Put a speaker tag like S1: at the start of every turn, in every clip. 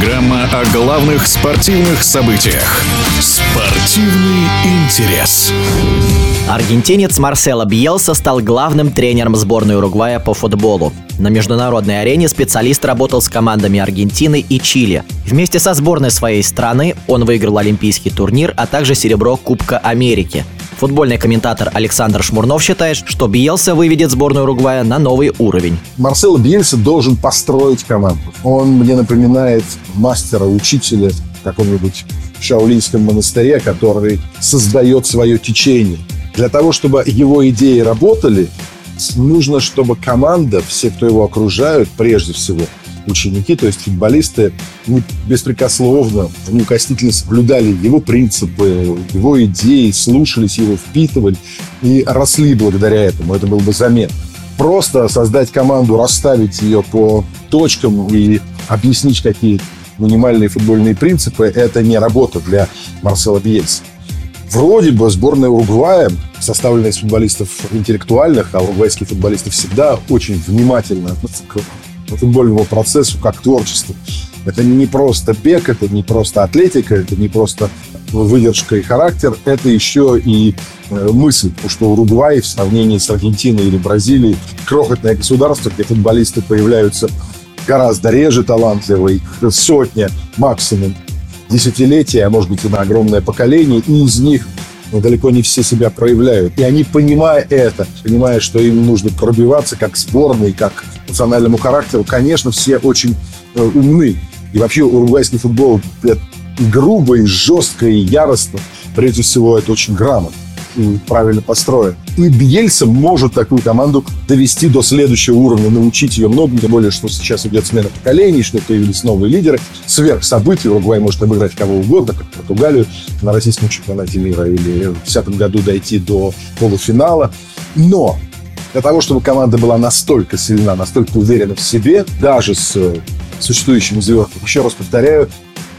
S1: Программа о главных спортивных событиях. Спортивный интерес.
S2: Аргентинец Марсело Бьелса стал главным тренером сборной Уругвая по футболу. На международной арене специалист работал с командами Аргентины и Чили. Вместе со сборной своей страны он выиграл олимпийский турнир, а также серебро Кубка Америки. Футбольный комментатор Александр Шмурнов считает, что Бьелса выведет сборную Уругвая на новый уровень.
S3: Марсело Бьельса должен построить команду. Он мне напоминает мастера, учителя в каком-нибудь шаулинском монастыре, который создает свое течение. Для того, чтобы его идеи работали, нужно, чтобы команда, все, кто его окружают, прежде всего, ученики, то есть футболисты, беспрекословно, неукоснительно соблюдали его принципы, его идеи, слушались его, впитывали и росли благодаря этому. Это был бы заметно. Просто создать команду, расставить ее по точкам и объяснить какие минимальные футбольные принципы, это не работа для Марсела Бьельса. Вроде бы сборная Уругвая, составленная из футболистов интеллектуальных, а уругвайские футболисты всегда очень внимательно относятся к футбольному процессу как творчеству. Это не просто бег, это не просто атлетика, это не просто выдержка и характер, это еще и э, мысль, что Уругвай в сравнении с Аргентиной или Бразилией крохотное государство, где футболисты появляются гораздо реже талантливые, сотня максимум десятилетия, а может быть и на огромное поколение, и из них но далеко не все себя проявляют. И они, понимая это, понимая, что им нужно пробиваться как сборной, как национальному характеру, конечно, все очень э, умны. И вообще уругвайский футбол грубо и жестко яростно. Прежде всего, это очень грамотно правильно построен. И Бьельса может такую команду довести до следующего уровня, научить ее много, тем более, что сейчас идет смена поколений, что появились новые лидеры. Сверх событий Уругвай может обыграть кого угодно, как Португалию на российском чемпионате мира или в 2010 году дойти до полуфинала. Но для того, чтобы команда была настолько сильна, настолько уверена в себе, даже с существующими звездами, еще раз повторяю,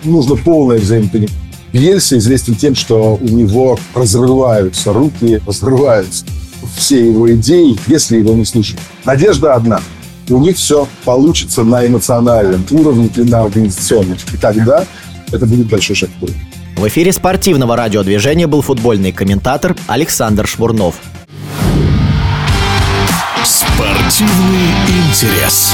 S3: нужно полное взаимопонимание Бьельса известен тем, что у него разрываются руки, разрываются все его идеи, если его не слушать. Надежда одна. У них все получится на эмоциональном уровне и на организационном. И тогда это будет большой шаг вперед.
S2: В эфире спортивного радиодвижения был футбольный комментатор Александр Шмурнов.
S1: Спортивный интерес.